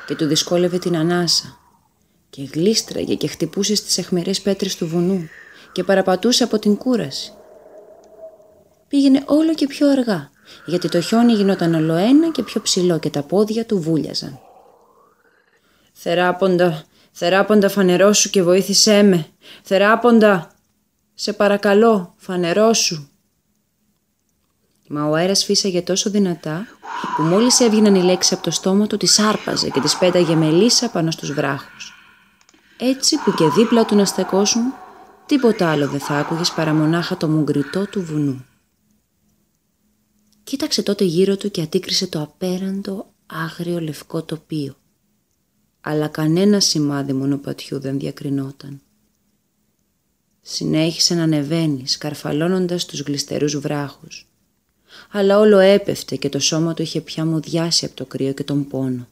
και του δυσκόλευε την ανάσα και γλίστραγε και χτυπούσε στις αιχμηρές πέτρες του βουνού και παραπατούσε από την κούραση πήγαινε όλο και πιο αργά, γιατί το χιόνι γινόταν όλο ένα και πιο ψηλό και τα πόδια του βούλιαζαν. «Θεράποντα, θεράποντα φανερώσου και βοήθησέ με. Θεράποντα, σε παρακαλώ, φανερώσου». Μα ο αέρας φύσαγε τόσο δυνατά που μόλις έβγαιναν οι λέξεις από το στόμα του τις άρπαζε και τις πέταγε με λύσα πάνω στους βράχους. Έτσι που και δίπλα του να στεκόσουν, τίποτα άλλο δεν θα άκουγες παρά μονάχα το μουγκριτό του βουνού. Κοίταξε τότε γύρω του και αντίκρισε το απέραντο άγριο λευκό τοπίο. Αλλά κανένα σημάδι μονοπατιού δεν διακρινόταν. Συνέχισε να ανεβαίνει, σκαρφαλώνοντας τους γλιστερούς βράχους. Αλλά όλο έπεφτε και το σώμα του είχε πια μουδιάσει από το κρύο και τον πόνο.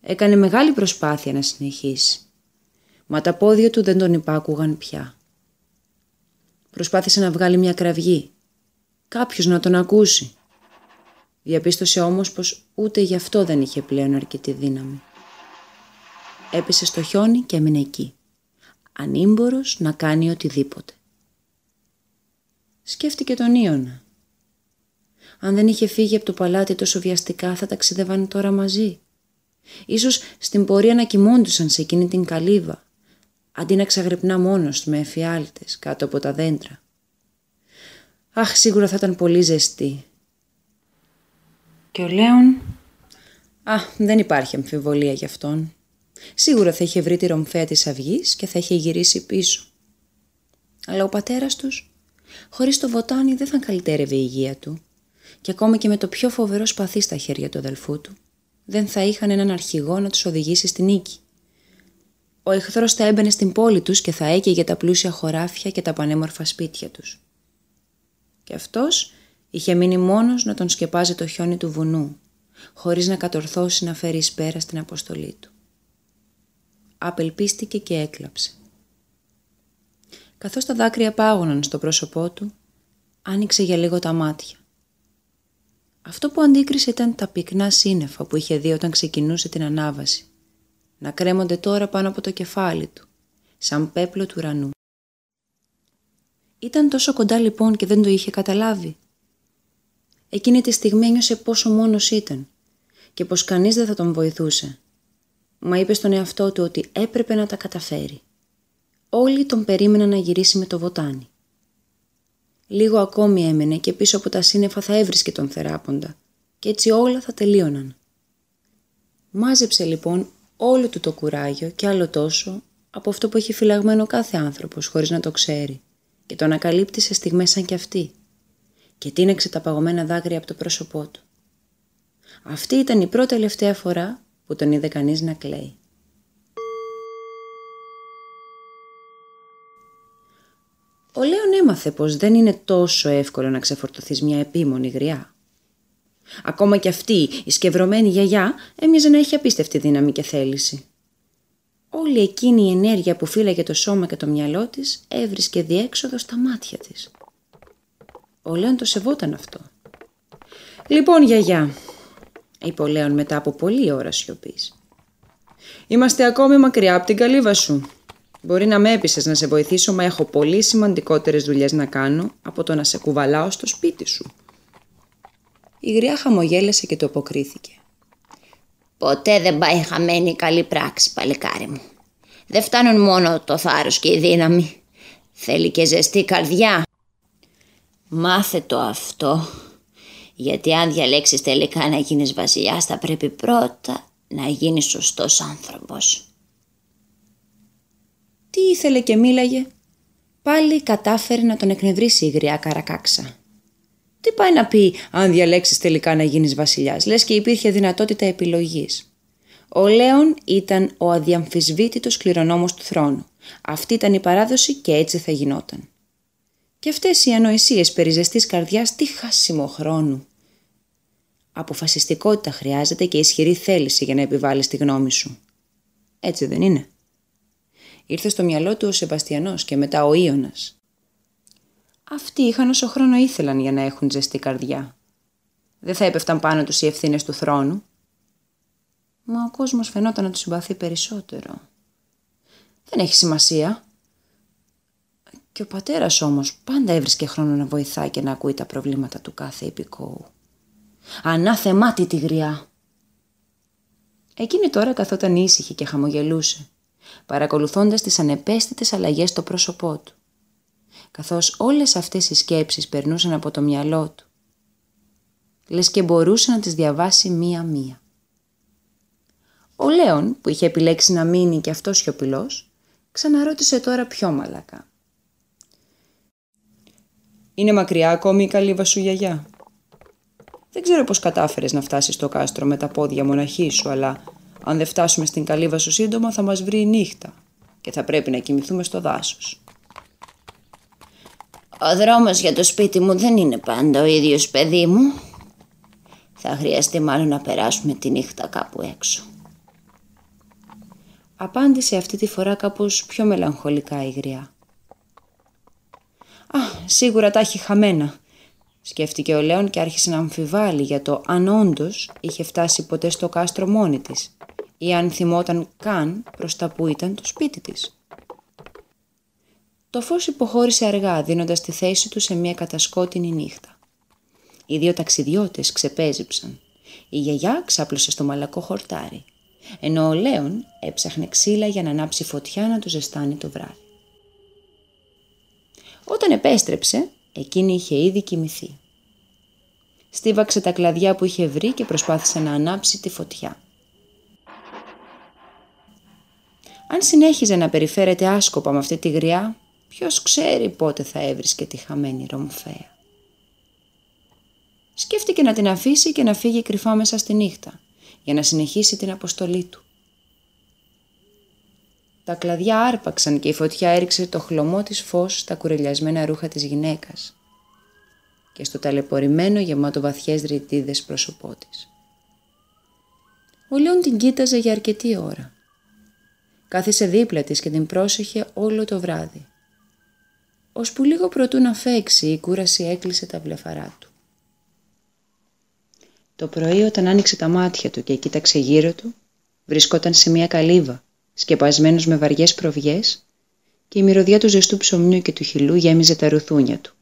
Έκανε μεγάλη προσπάθεια να συνεχίσει, μα τα πόδια του δεν τον υπάκουγαν πια. Προσπάθησε να βγάλει μια κραυγή, κάποιος να τον ακούσει. Διαπίστωσε όμως πως ούτε γι' αυτό δεν είχε πλέον αρκετή δύναμη. Έπεσε στο χιόνι και έμεινε εκεί, ανήμπορος να κάνει οτιδήποτε. Σκέφτηκε τον Ιωνα. Αν δεν είχε φύγει από το παλάτι τόσο βιαστικά θα ταξιδεύαν τώρα μαζί. Ίσως στην πορεία να κοιμώντουσαν σε εκείνη την καλύβα, αντί να ξαγρυπνά μόνος με εφιάλτες κάτω από τα δέντρα. Αχ, σίγουρα θα ήταν πολύ ζεστή. Και ο Λέων... Α, δεν υπάρχει αμφιβολία γι' αυτόν. Σίγουρα θα είχε βρει τη ρομφαία της αυγής και θα είχε γυρίσει πίσω. Αλλά ο πατέρας τους, χωρίς το βοτάνι δεν θα καλυτέρευε η υγεία του και ακόμα και με το πιο φοβερό σπαθί στα χέρια του αδελφού του, δεν θα είχαν έναν αρχηγό να τους οδηγήσει στην νίκη. Ο εχθρός θα έμπαινε στην πόλη τους και θα έκαιγε τα πλούσια χωράφια και τα πανέμορφα σπίτια τους. Και αυτός είχε μείνει μόνος να τον σκεπάζει το χιόνι του βουνού, χωρίς να κατορθώσει να φέρει εις πέρα στην αποστολή του. Απελπίστηκε και έκλαψε. Καθώς τα δάκρυα πάγωναν στο πρόσωπό του, άνοιξε για λίγο τα μάτια. Αυτό που αντίκρισε ήταν τα πυκνά σύννεφα που είχε δει όταν ξεκινούσε την ανάβαση, να κρέμονται τώρα πάνω από το κεφάλι του, σαν πέπλο του ουρανού. Ήταν τόσο κοντά λοιπόν και δεν το είχε καταλάβει. Εκείνη τη στιγμή ένιωσε πόσο μόνος ήταν και πως κανείς δεν θα τον βοηθούσε. Μα είπε στον εαυτό του ότι έπρεπε να τα καταφέρει. Όλοι τον περίμεναν να γυρίσει με το βοτάνι. Λίγο ακόμη έμενε και πίσω από τα σύννεφα θα έβρισκε τον θεράποντα και έτσι όλα θα τελείωναν. Μάζεψε λοιπόν όλο του το κουράγιο και άλλο τόσο από αυτό που έχει φυλαγμένο κάθε άνθρωπος χωρίς να το ξέρει και το ανακαλύπτει σε στιγμές σαν κι αυτή και τίνεξε τα παγωμένα δάκρυα από το πρόσωπό του. Αυτή ήταν η πρώτη τελευταία φορά που τον είδε κανείς να κλαίει. Ο Λέων έμαθε πως δεν είναι τόσο εύκολο να ξεφορτωθείς μια επίμονη γριά. Ακόμα και αυτή η σκευρωμένη γιαγιά έμοιαζε να έχει απίστευτη δύναμη και θέληση. Όλη εκείνη η ενέργεια που φύλαγε το σώμα και το μυαλό της έβρισκε διέξοδο στα μάτια της. Ο Λέων το σεβόταν αυτό. «Λοιπόν, γιαγιά», είπε ο Λέων μετά από πολλή ώρα σιωπής. «Είμαστε ακόμη μακριά από την καλύβα σου. Μπορεί να με έπεισες να σε βοηθήσω, μα έχω πολύ σημαντικότερες δουλειές να κάνω από το να σε κουβαλάω στο σπίτι σου». Η γριά χαμογέλασε και το αποκρίθηκε. Ποτέ δεν πάει χαμένη καλή πράξη, παλικάρι μου. Δεν φτάνουν μόνο το θάρρος και η δύναμη. Θέλει και ζεστή καρδιά. Μάθε το αυτό, γιατί αν διαλέξεις τελικά να γίνεις βασιλιάς θα πρέπει πρώτα να γίνεις σωστός άνθρωπος. Τι ήθελε και μίλαγε; Πάλι κατάφερε να τον εκνευρίσει η γριά καρακάξα. Τι πάει να πει αν διαλέξεις τελικά να γίνεις βασιλιάς, λες και υπήρχε δυνατότητα επιλογής. Ο Λέων ήταν ο αδιαμφισβήτητος κληρονόμος του θρόνου. Αυτή ήταν η παράδοση και έτσι θα γινόταν. Και αυτές οι ανοησίες περί ζεστής καρδιάς τι χάσιμο χρόνου. Αποφασιστικότητα χρειάζεται και ισχυρή θέληση για να επιβάλλεις τη γνώμη σου. Έτσι δεν είναι. Ήρθε στο μυαλό του ο Σεβαστιανός και μετά ο Ιώνας. Αυτοί είχαν όσο χρόνο ήθελαν για να έχουν ζεστή καρδιά. Δεν θα έπεφταν πάνω τους οι ευθύνες του θρόνου. Μα ο κόσμος φαινόταν να τους συμπαθεί περισσότερο. Δεν έχει σημασία. Και ο πατέρας όμως πάντα έβρισκε χρόνο να βοηθάει και να ακούει τα προβλήματα του κάθε υπηκόου. Ανάθεμάτη τη γριά. Εκείνη τώρα καθόταν ήσυχη και χαμογελούσε, παρακολουθώντας τις ανεπαίσθητες αλλαγές στο πρόσωπό του καθώς όλες αυτές οι σκέψεις περνούσαν από το μυαλό του. Λες και μπορούσε να τις διαβάσει μία-μία. Ο Λέων, που είχε επιλέξει να μείνει και αυτός σιωπηλός, ξαναρώτησε τώρα πιο μαλακά. «Είναι μακριά ακόμη η καλύβα σου γιαγιά» Δεν ξέρω πώς κατάφερες να φτάσεις στο κάστρο με τα πόδια μοναχή σου, αλλά αν δεν φτάσουμε στην καλύβα σου σύντομα θα μας βρει η νύχτα και θα πρέπει να κοιμηθούμε στο δάσος. Ο δρόμος για το σπίτι μου δεν είναι πάντα ο ίδιος παιδί μου. Θα χρειαστεί μάλλον να περάσουμε τη νύχτα κάπου έξω. Απάντησε αυτή τη φορά κάπως πιο μελαγχολικά η γριά. «Α, σίγουρα τα έχει χαμένα», σκέφτηκε ο Λέων και άρχισε να αμφιβάλλει για το αν όντως είχε φτάσει ποτέ στο κάστρο μόνη της ή αν θυμόταν καν προς τα που ήταν το σπίτι της. Το φως υποχώρησε αργά δίνοντας τη θέση του σε μια κατασκότεινη νύχτα. Οι δύο ταξιδιώτες ξεπέζυψαν. Η γιαγιά ξάπλωσε στο μαλακό χορτάρι, ενώ ο Λέων έψαχνε ξύλα για να ανάψει φωτιά να του ζεστάνει το βράδυ. Όταν επέστρεψε, εκείνη είχε ήδη κοιμηθεί. Στίβαξε τα κλαδιά που είχε βρει και προσπάθησε να ανάψει τη φωτιά. Αν συνέχιζε να περιφέρεται άσκοπα με αυτή τη γριά, ποιος ξέρει πότε θα έβρισκε τη χαμένη Ρομφέα. Σκέφτηκε να την αφήσει και να φύγει κρυφά μέσα στη νύχτα, για να συνεχίσει την αποστολή του. Τα κλαδιά άρπαξαν και η φωτιά έριξε το χλωμό της φως στα κουρελιασμένα ρούχα της γυναίκας και στο ταλαιπωρημένο γεμάτο βαθιές ρητίδες πρόσωπό της. Ο Λέων την κοίταζε για αρκετή ώρα. Κάθισε δίπλα της και την πρόσεχε όλο το βράδυ. Που λίγο προτού να φέξει η κούραση έκλεισε τα βλεφαρά του. Το πρωί όταν άνοιξε τα μάτια του και κοίταξε γύρω του, βρισκόταν σε μια καλύβα, σκεπασμένος με βαριές προβιές και η μυρωδιά του ζεστού ψωμιού και του χυλού γέμιζε τα ρουθούνια του.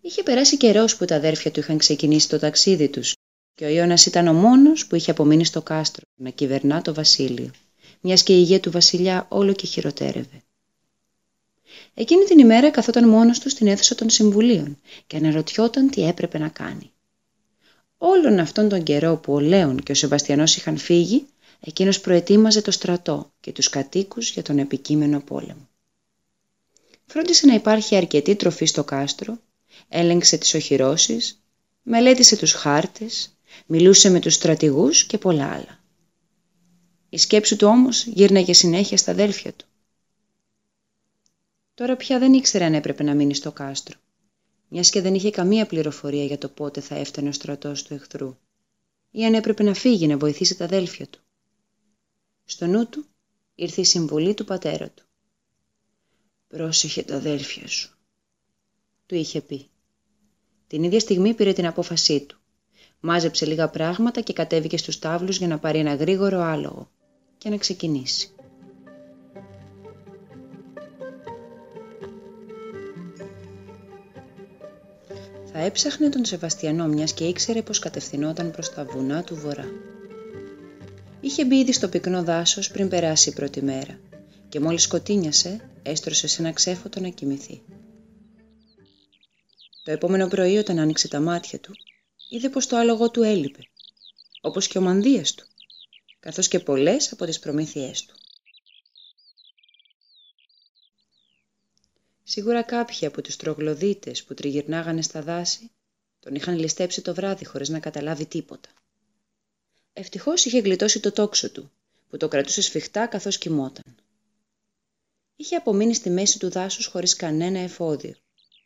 Είχε περάσει καιρός που τα αδέρφια του είχαν ξεκινήσει το ταξίδι τους και ο Ιώνας ήταν ο μόνος που είχε απομείνει στο κάστρο να κυβερνά το βασίλειο, μιας και η υγεία του βασιλιά όλο και χειροτέρευε. Εκείνη την ημέρα καθόταν μόνος του στην αίθουσα των συμβουλίων και αναρωτιόταν τι έπρεπε να κάνει. Όλον αυτόν τον καιρό που ο Λέων και ο Σεβαστιανός είχαν φύγει, εκείνος προετοίμαζε το στρατό και τους κατοίκους για τον επικείμενο πόλεμο. Φρόντισε να υπάρχει αρκετή τροφή στο κάστρο, έλεγξε τις οχυρώσεις, μελέτησε τους χάρτες, μιλούσε με τους στρατηγούς και πολλά άλλα. Η σκέψη του όμως γύρναγε συνέχεια στα αδέλφια του. Τώρα πια δεν ήξερε αν έπρεπε να μείνει στο κάστρο, μιας και δεν είχε καμία πληροφορία για το πότε θα έφτανε ο στρατός του εχθρού ή αν έπρεπε να φύγει να βοηθήσει τα αδέλφια του. Στο νου του ήρθε η συμβολή του πατέρα του. «Πρόσεχε τα αδέλφια σου», του είχε πει. Την ίδια στιγμή πήρε την απόφασή του. Μάζεψε λίγα πράγματα και κατέβηκε στους τάβλους για να πάρει ένα γρήγορο άλογο και να ξεκινήσει. Θα έψαχνε τον Σεβαστιανό μιας και ήξερε πως κατευθυνόταν προς τα βουνά του βορρά. Είχε μπει ήδη στο πυκνό δάσος πριν περάσει η πρώτη μέρα και μόλις σκοτίνιασε έστρωσε σε ένα ξέφωτο να κοιμηθεί. Το επόμενο πρωί όταν άνοιξε τα μάτια του είδε πως το άλογο του έλειπε, όπως και ο μανδύας του, καθώς και πολλές από τις προμήθειές του. Σίγουρα κάποιοι από τους τρογλωδίτες που τριγυρνάγανε στα δάση τον είχαν ληστέψει το βράδυ χωρίς να καταλάβει τίποτα. Ευτυχώς είχε γλιτώσει το τόξο του, που το κρατούσε σφιχτά καθώς κοιμόταν. Είχε απομείνει στη μέση του δάσους χωρίς κανένα εφόδιο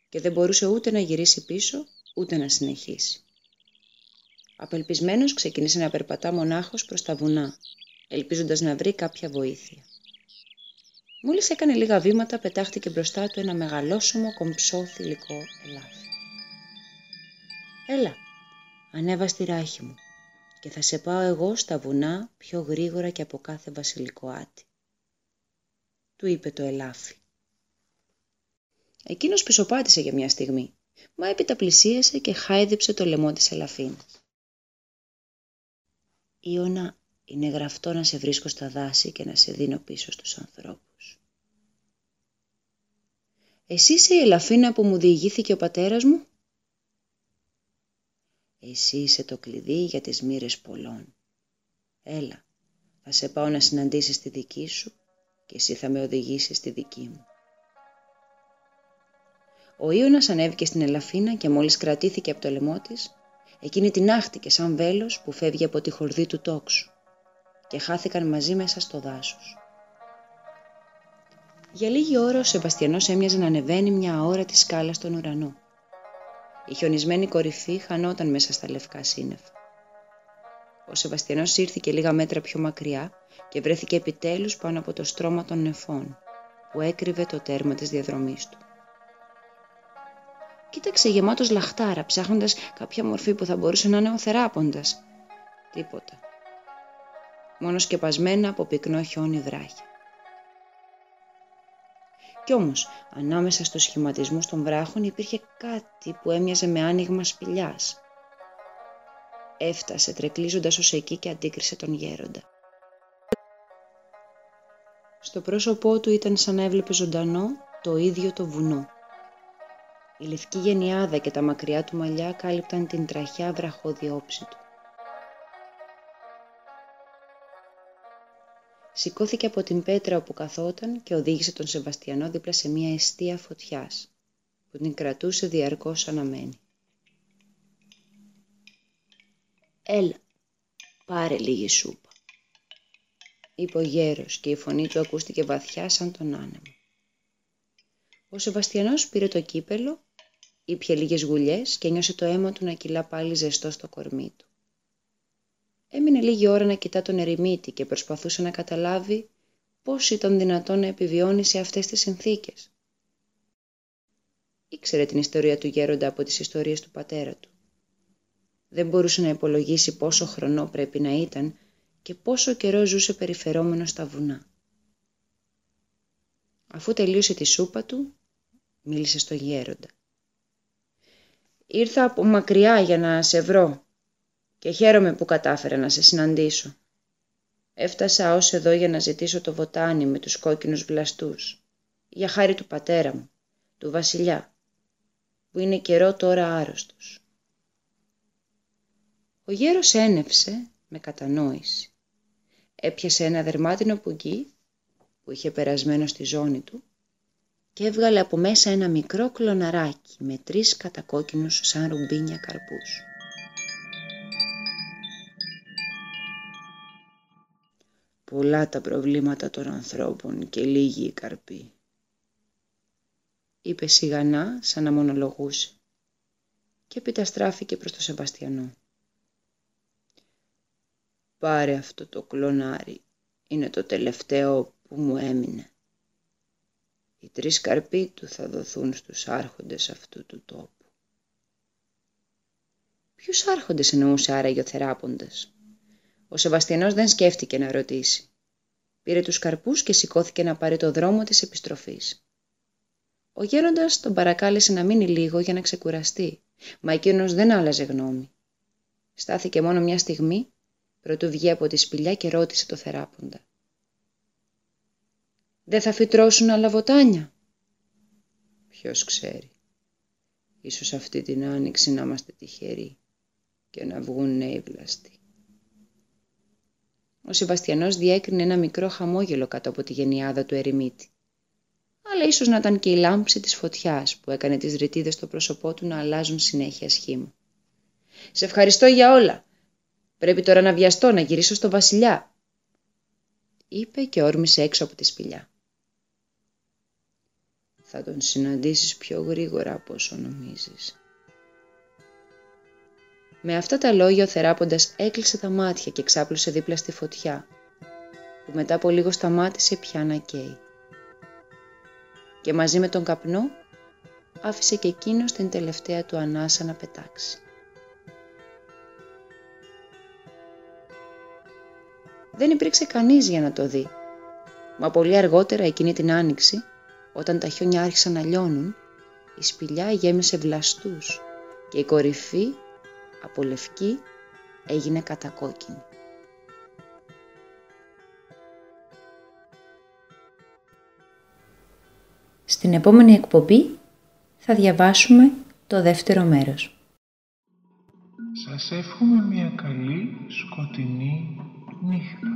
και δεν μπορούσε ούτε να γυρίσει πίσω, ούτε να συνεχίσει. Απελπισμένος ξεκίνησε να περπατά μονάχος προς τα βουνά, ελπίζοντας να βρει κάποια βοήθεια. Μόλις έκανε λίγα βήματα πετάχτηκε μπροστά του ένα μεγαλόσωμο κομψό θηλυκό ελάφι. «Έλα, ανέβα στη ράχη μου και θα σε πάω εγώ στα βουνά πιο γρήγορα και από κάθε βασιλικό άτι», του είπε το ελάφι. Εκείνος πισωπάτησε για μια στιγμή, μα έπειτα πλησίασε και χάιδεψε το λαιμό της ελαφίνας. «Ιωνα, είναι γραφτό να σε βρίσκω στα δάση και να σε δίνω πίσω στους ανθρώπους. Εσύ είσαι η ελαφίνα που μου διηγήθηκε ο πατέρας μου; Εσύ είσαι το κλειδί για τις μοίρες πολλών. Έλα, θα σε πάω να συναντήσεις τη δική σου και εσύ θα με οδηγήσεις στη δική μου. Ο Ιωνας ανέβηκε στην ελαφίνα και μόλις κρατήθηκε από το λαιμό της, εκείνη την άχτηκε σαν βέλος που φεύγει από τη χορδή του τόξου και χάθηκαν μαζί μέσα στο δάσος. Για λίγη ώρα ο Σεβαστιανός έμοιαζε να ανεβαίνει μια αόρατη σκάλα στον ουρανό. Η χιονισμένη κορυφή χανόταν μέσα στα λευκά σύννεφα. Ο Σεβαστιανός ήρθε και λίγα μέτρα πιο μακριά και βρέθηκε επιτέλους πάνω από το στρώμα των νεφών που έκρυβε το τέρμα της διαδρομής του. Κοίταξε γεμάτος λαχτάρα ψάχνοντας κάποια μορφή που θα μπορούσε να είναι ο θεράποντας. Τίποτα. Μόνο σκεπασμένα από πυκνό χιόνι βράχια. Κι όμως, ανάμεσα στους σχηματισμούς των βράχων υπήρχε κάτι που έμοιαζε με άνοιγμα σπηλιάς. Έφτασε τρεκλίζοντας ως εκεί και αντίκρισε τον γέροντα. Στο πρόσωπό του ήταν σαν να έβλεπε ζωντανό το ίδιο το βουνό. Η λευκή γενιάδα και τα μακριά του μαλλιά κάλυπταν την τραχιά βραχώδη όψη του. Σηκώθηκε από την πέτρα όπου καθόταν και οδήγησε τον Σεβαστιανό δίπλα σε μια αιστεία φωτιάς που την κρατούσε διαρκώς αναμένη. «Έλα, πάρε λίγη σούπα», είπε ο γέρος και η φωνή του ακούστηκε βαθιά σαν τον άνεμο. Ο Σεβαστιανός πήρε το κύπελο, ήπια λίγες γουλιές και νιώσε το αίμα του να κυλά πάλι ζεστό στο κορμί του. Έμεινε λίγη ώρα να κοιτά τον ερημίτη και προσπαθούσε να καταλάβει πώς ήταν δυνατόν να επιβιώνει σε αυτές τις συνθήκες. Ήξερε την ιστορία του γέροντα από τις ιστορίες του πατέρα του. Δεν μπορούσε να υπολογίσει πόσο χρονό πρέπει να ήταν και πόσο καιρό ζούσε περιφερόμενος στα βουνά. Αφού τελείωσε τη σούπα του, μίλησε στο γέροντα. «Ήρθα από μακριά για να σε βρω και χαίρομαι που κατάφερα να σε συναντήσω. Έφτασα ως εδώ για να ζητήσω το βοτάνι με τους κόκκινους βλαστούς, για χάρη του πατέρα μου, του βασιλιά, που είναι καιρό τώρα άρρωστος. Ο γέρος ένευσε με κατανόηση. Έπιασε ένα δερμάτινο πουγγί που είχε περασμένο στη ζώνη του και έβγαλε από μέσα ένα μικρό κλωναράκι με τρεις κατακόκκινους σαν ρουμπίνια καρπούς. Πολλά τα προβλήματα των ανθρώπων και λίγοι οι καρποί. Είπε σιγανά σαν να μονολογούσε και έπειτα στράφηκε προς το Σεβαστιανό. Πάρε αυτό το κλονάρι, είναι το τελευταίο που μου έμεινε. Οι τρεις καρποί του θα δοθούν στους άρχοντες αυτού του τόπου. Ποιους άρχοντες εννοούσε άραγε ο θεράποντας; Ο Σεβαστιανός δεν σκέφτηκε να ρωτήσει. Πήρε τους καρπούς και σηκώθηκε να πάρει το δρόμο της επιστροφής. Ο γέροντας τον παρακάλεσε να μείνει λίγο για να ξεκουραστεί, μα εκείνος δεν άλλαζε γνώμη. Στάθηκε μόνο μια στιγμή, πρωτού βγει από τη σπηλιά και ρώτησε το θεράποντα. «Δεν θα φυτρώσουν άλλα βοτάνια» Ποιος ξέρει. Ίσως αυτή την άνοιξη να είμαστε τυχεροί και να βγουν νέοι βλαστοί. Ο Σεβαστιανός διέκρινε ένα μικρό χαμόγελο κάτω από τη γενιάδα του ερημίτη. Αλλά ίσως να ήταν και η λάμψη της φωτιάς που έκανε τις ρητίδες στο πρόσωπό του να αλλάζουν συνέχεια σχήμα. «Σε ευχαριστώ για όλα. Πρέπει τώρα να βιαστώ, να γυρίσω στο βασιλιά», είπε και όρμησε έξω από τη σπηλιά. Θα τον συναντήσεις πιο γρήγορα από όσο νομίζεις. Με αυτά τα λόγια ο θεράποντας έκλεισε τα μάτια και ξάπλωσε δίπλα στη φωτιά, που μετά από λίγο σταμάτησε πια να καίει. Και μαζί με τον καπνό άφησε και εκείνος την τελευταία του ανάσα να πετάξει. Δεν υπήρξε κανείς για να το δει, μα πολύ αργότερα εκείνη την άνοιξη, όταν τα χιόνια άρχισαν να λιώνουν, η σπηλιά γέμισε βλαστούς και η κορυφή από λευκή έγινε κατακόκκινη. Στην επόμενη εκπομπή θα διαβάσουμε το δεύτερο μέρος. Σας εύχομαι μια καλή σκοτεινή νύχτα.